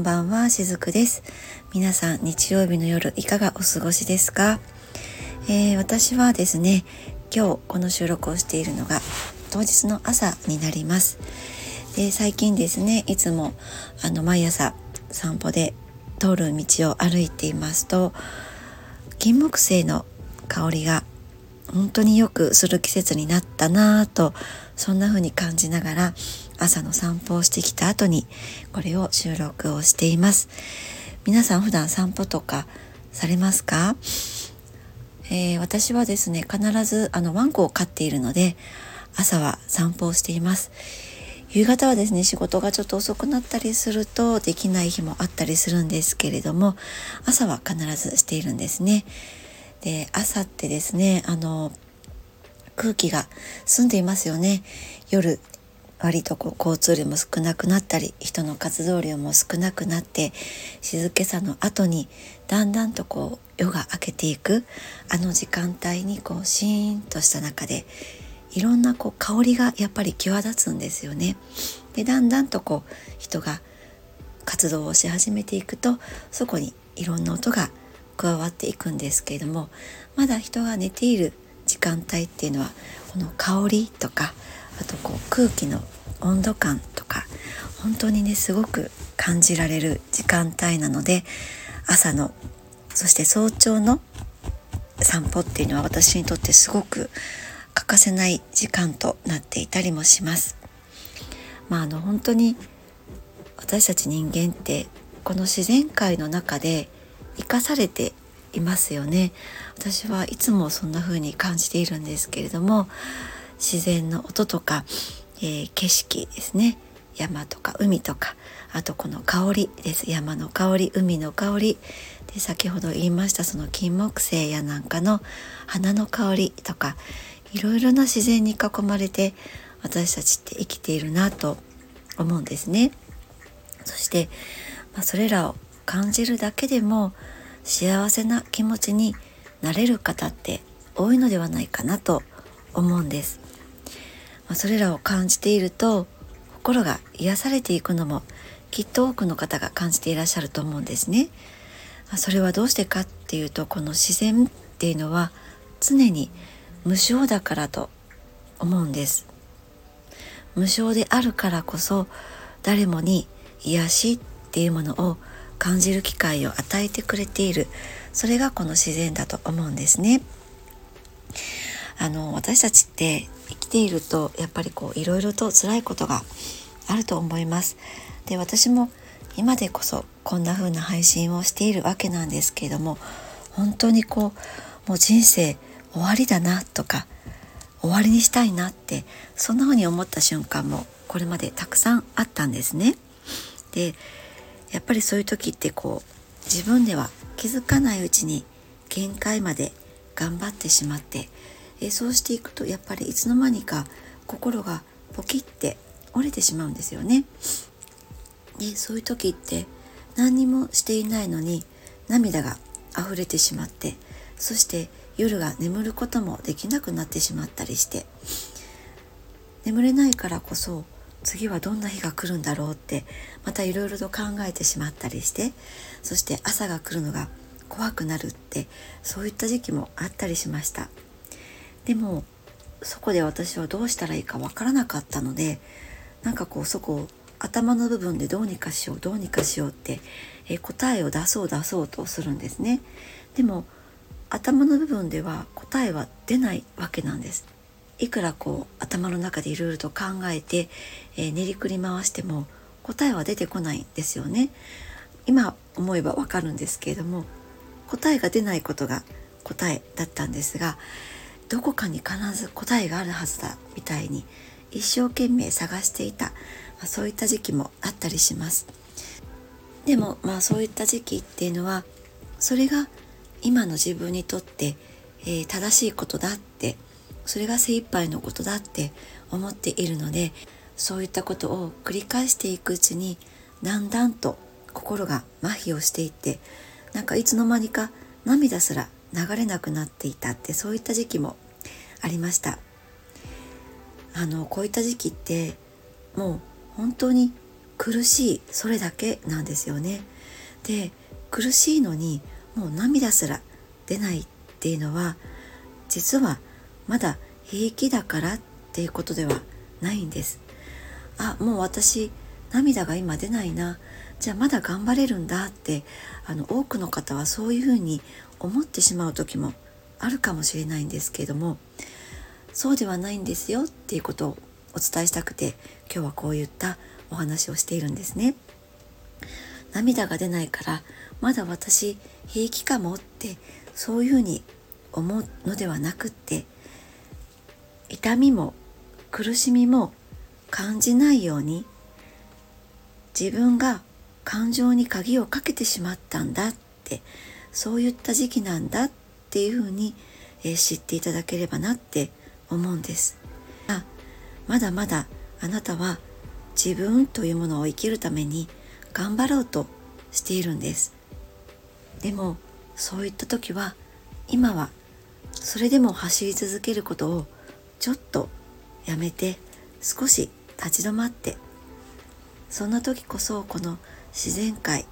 んばんは、しずくです。皆さん、日曜日の夜、いかがお過ごしですか、えー、私はですね、今日この収録をしているのが当日の朝になります。で最近ですね、いつもあの毎朝散歩で通る道を歩いていますと、金木犀の香りが本当によくする季節になったなぁとそんな風に感じながら朝の散歩をしてきた後にこれを収録をしています。皆さん普段散歩とかされますか、えー、私はですね必ずあのワンコを飼っているので朝は散歩をしています。夕方はですね仕事がちょっと遅くなったりするとできない日もあったりするんですけれども朝は必ずしているんですね。で朝ってですねあの空気が澄んでいますよね。夜割とこう交通量も少なくなったり人の活動量も少なくなって静けさの後にだんだんとこう夜が明けていくあの時間帯にこうシーンとした中でいろんなこう香りがやっぱり際立つんですよね。でだんだんとこう人が活動をし始めていくとそこにいろんな音が加わっていくんですけれどもまだ人が寝ている時間帯っていうのはこの香りとかあとこう空気の温度感とか本当にねすごく感じられる時間帯なので朝のそして早朝の散歩っていうのは私にとってすごく欠かせない時間となっていたりもします。まああの本当に私たち人間ってこの自然界の中で生かされていますよね私はいつもそんな風に感じているんですけれども自然の音とか、えー、景色ですね。山とか海とかあとこの香りです。山の香り海の香り。で先ほど言いましたその金木犀やなんかの花の香りとかいろいろな自然に囲まれて私たちって生きているなと思うんですね。そして、まあ、それらを感じるだけでも幸せな気持ちになれる方って多いのではないかなと思うんです。ま、それらを感じていると心が癒されていくのもきっと多くの方が感じていらっしゃると思うんですね。ま、それはどうしてかっていうとこの自然っていうのは常に無償だからと思うんです。無償であるからこそ誰もに癒しっていうものを感じる機会を与えてくれているそれがこの自然だと思うんですね。あの私たちって生きているとやっぱりこういろいろと辛いことがあると思います。で私も今でこそこんな風な配信をしているわけなんですけれども本当にこうもう人生終わりだなとか終わりにしたいなってそんな風に思った瞬間もこれまでたくさんあったんですね。でやっぱりそういう時ってこう自分では気づかないうちに限界まで頑張ってしまってえそうしていくとやっぱりいつの間にか心がポキって折れてしまうんですよね。でそういう時って何にもしていないのに涙が溢れてしまってそして夜が眠ることもできなくなってしまったりして眠れないからこそ次はどんな日が来るんだろうってまたいろいろと考えてしまったりしてそして朝が来るのが怖くなるってそういった時期もあったりしました。でもそこで私はどうしたらいいかわからなかったのでなんかこうそこを頭の部分でどうにかしようどうにかしようって、え答えを出そう出そうとするんですね。でも頭の部分では答えは出ないわけなんです。いくらこう頭の中でいろいろと考えて、えー、練りくり回しても答えは出てこないんですよね。今思えばわかるんですけれども答えが出ないことが答えだったんですがどこかに必ず答えがあるはずだみたいに一生懸命探していた、まあ、そういった時期もあったりします。でもまあそういった時期っていうのはそれが今の自分にとって、えー、正しいことだっそれが精一杯のことだって思っているのでそういったことを繰り返していくうちにだんだんと心が麻痺をしていってなんかいつの間にか涙すら流れなくなっていたってそういった時期もありました。あのこういった時期ってもう本当に苦しいそれだけなんですよね。で苦しいのにもう涙すら出ないっていうのは実はまだ平気だからっていうことではないんですあもう私涙が今出ないなじゃあまだ頑張れるんだってあの多くの方はそういうふうに思ってしまう時もあるかもしれないんですけれどもそうではないんですよっていうことをお伝えしたくて今日はこういったお話をしているんですね。涙が出ないからまだ私平気かもってそういうふうに思うのではなくって痛みも苦しみも感じないように自分が感情に鍵をかけてしまったんだってそういった時期なんだっていうふうに、えー、知っていただければなって思うんです。あまだまだあなたは自分というものを生きるために頑張ろうとしているんです。でもそういった時は今はそれでも走り続けることをちょっとやめて少し立ち止まって。そんな時こそこの自然界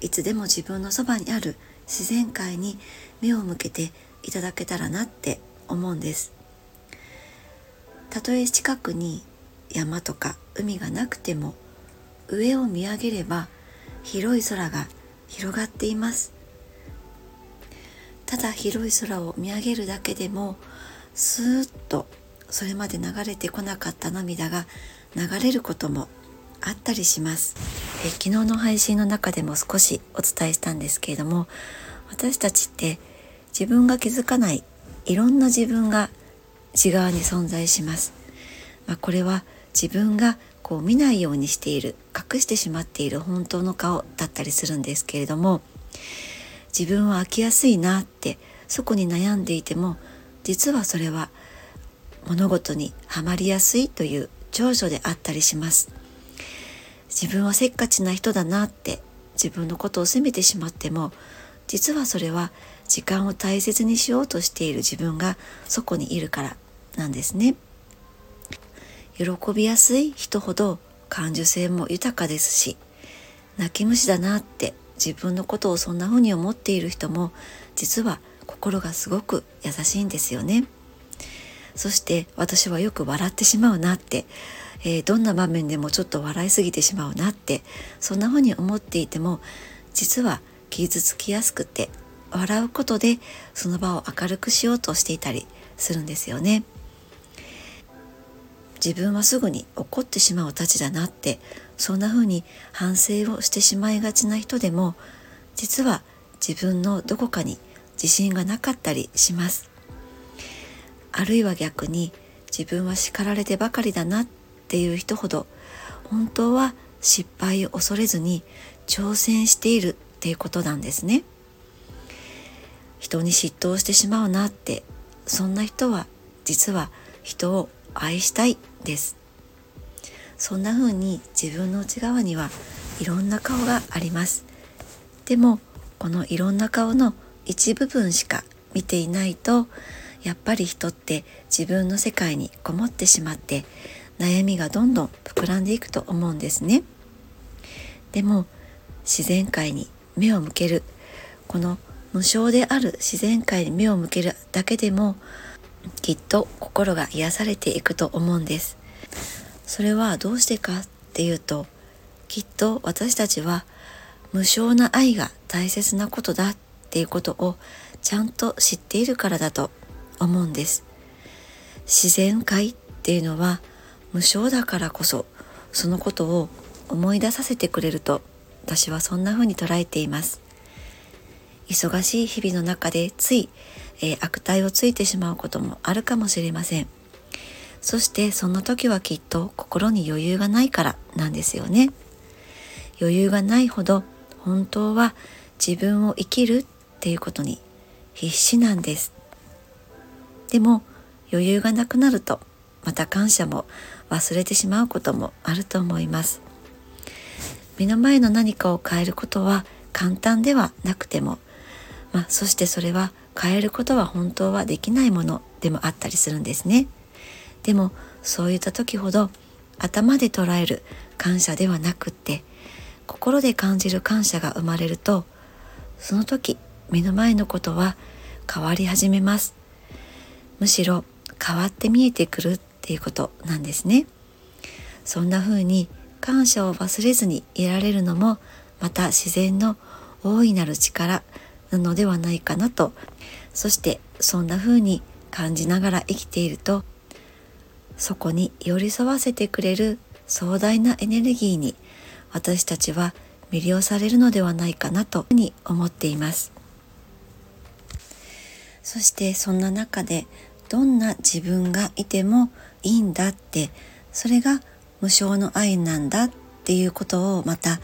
いつでも自分のそばにある自然界に目を向けていただけたらなって思うんです。たとえ近くに山とか海がなくても上を見上げれば広い空が広がっています。ただ広い空を見上げるだけでもスーッとそれまで流れてこなかった涙が流れることもあったりします。え昨日の配信の中でも少しお伝えしたんですけれども私たちって自分が気づかないいろんな自分が内側に存在します、まあ、これは自分がこう見ないようにしている隠してしまっている本当の顔だったりするんですけれども自分は飽きやすいなってそこに悩んでいても実はそれは物事にはまりやすいという長所であったりします自分はせっかちな人だなって自分のことを責めてしまっても実はそれは時間を大切にしようとしている自分がそこにいるからなんですね喜びやすい人ほど感受性も豊かですし泣き虫だなって自分のことをそんな風に思っている人も実は心がすごく優しいんですよね。そして私はよく笑ってしまうなって、えー、どんな場面でもちょっと笑いすぎてしまうなってそんな風に思っていても実は傷つきやすくて笑うことでその場を明るくしようとしていたりするんですよね。自分はすぐに怒ってしまうたちだなってそんな風に反省をしてしまいがちな人でも実は自分のどこかに自信がなかったりしますあるいは逆に自分は叱られてばかりだなっていう人ほど本当は失敗を恐れずに挑戦しているっていうことなんですね。人に嫉妬してしまうなってそんな人は実は人を愛したいです。そんな風に自分の内側にはいろんな顔があります。でもこのいろんな顔の一部分しか見ていないとやっぱり人って自分の世界にこもってしまって悩みがどんどん膨らんでいくと思うんですね。でも自然界に目を向けるこの無償である自然界に目を向けるだけでもきっと心が癒されていくと思うんです。それはどうしてかっていうときっと私たちは無償な愛が大切なことだっていうことをちゃんと知っているからだと思うんです。自然界っていうのは無償だからこそそのことを思い出させてくれると私はそんな風に捉えています。忙しい日々の中でついえー、悪態をついてしまうこともあるかもしれません。そしてそんな時はきっと心に余裕がないからなんですよね。余裕がないほど本当は自分を生きるっていうことに必死なんです。でも余裕がなくなるとまた感謝も忘れてしまうこともあると思います。目の前の何かを変えることは簡単ではなくても、まあ、そしてそれは変えることは本当はできないものでもあったりするんですね。でもそういった時ほど頭で捉える感謝ではなくって心で感じる感謝が生まれるとその時目の前のことは変わり始めます。むしろ変わって見えてくるっていうことなんですね。そんな風に感謝を忘れずにいられるのもまた自然の大いなる力なのではないかなと。そしてそんな風に感じながら生きているとそこに寄り添わせてくれる壮大なエネルギーに私たちは魅了されるのではないかなとに思っています。そしてそんな中でどんな自分がいてもいいんだってそれが無償の愛なんだっていうことをまた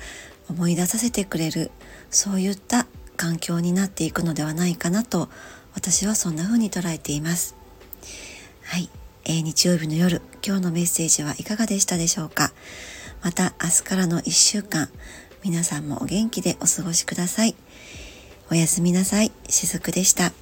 思い出させてくれるそういった環境になっていくのではないかなと私はそんな風に捉えています。はい、えー、日曜日の夜今日のメッセージはいかがでしたでしょうか？また明日からの1週間皆さんもお元気でお過ごしください。おやすみなさい。しずくでした。